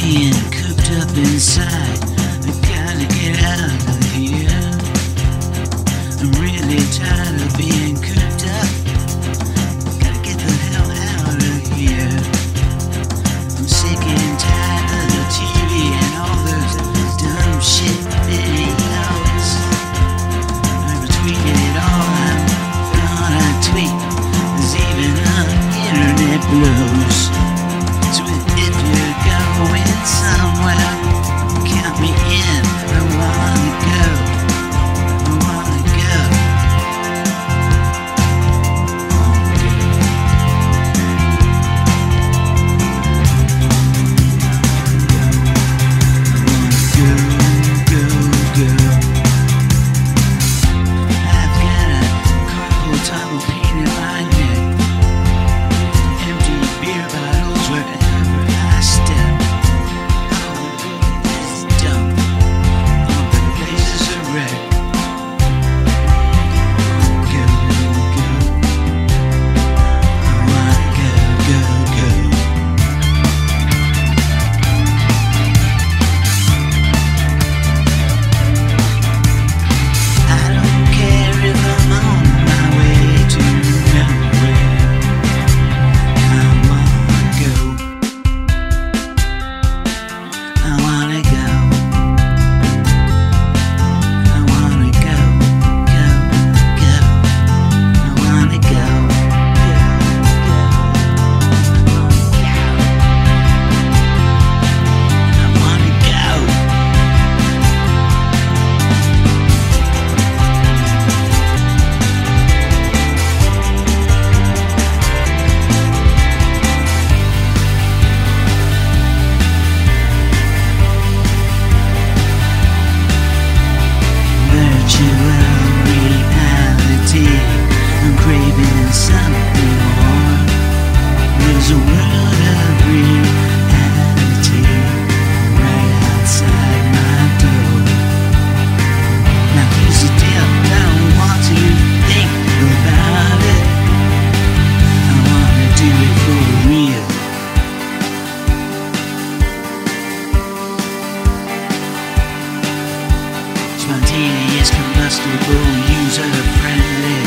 being cooped up inside. pain my name. spontaneous, combustible, user-friendly.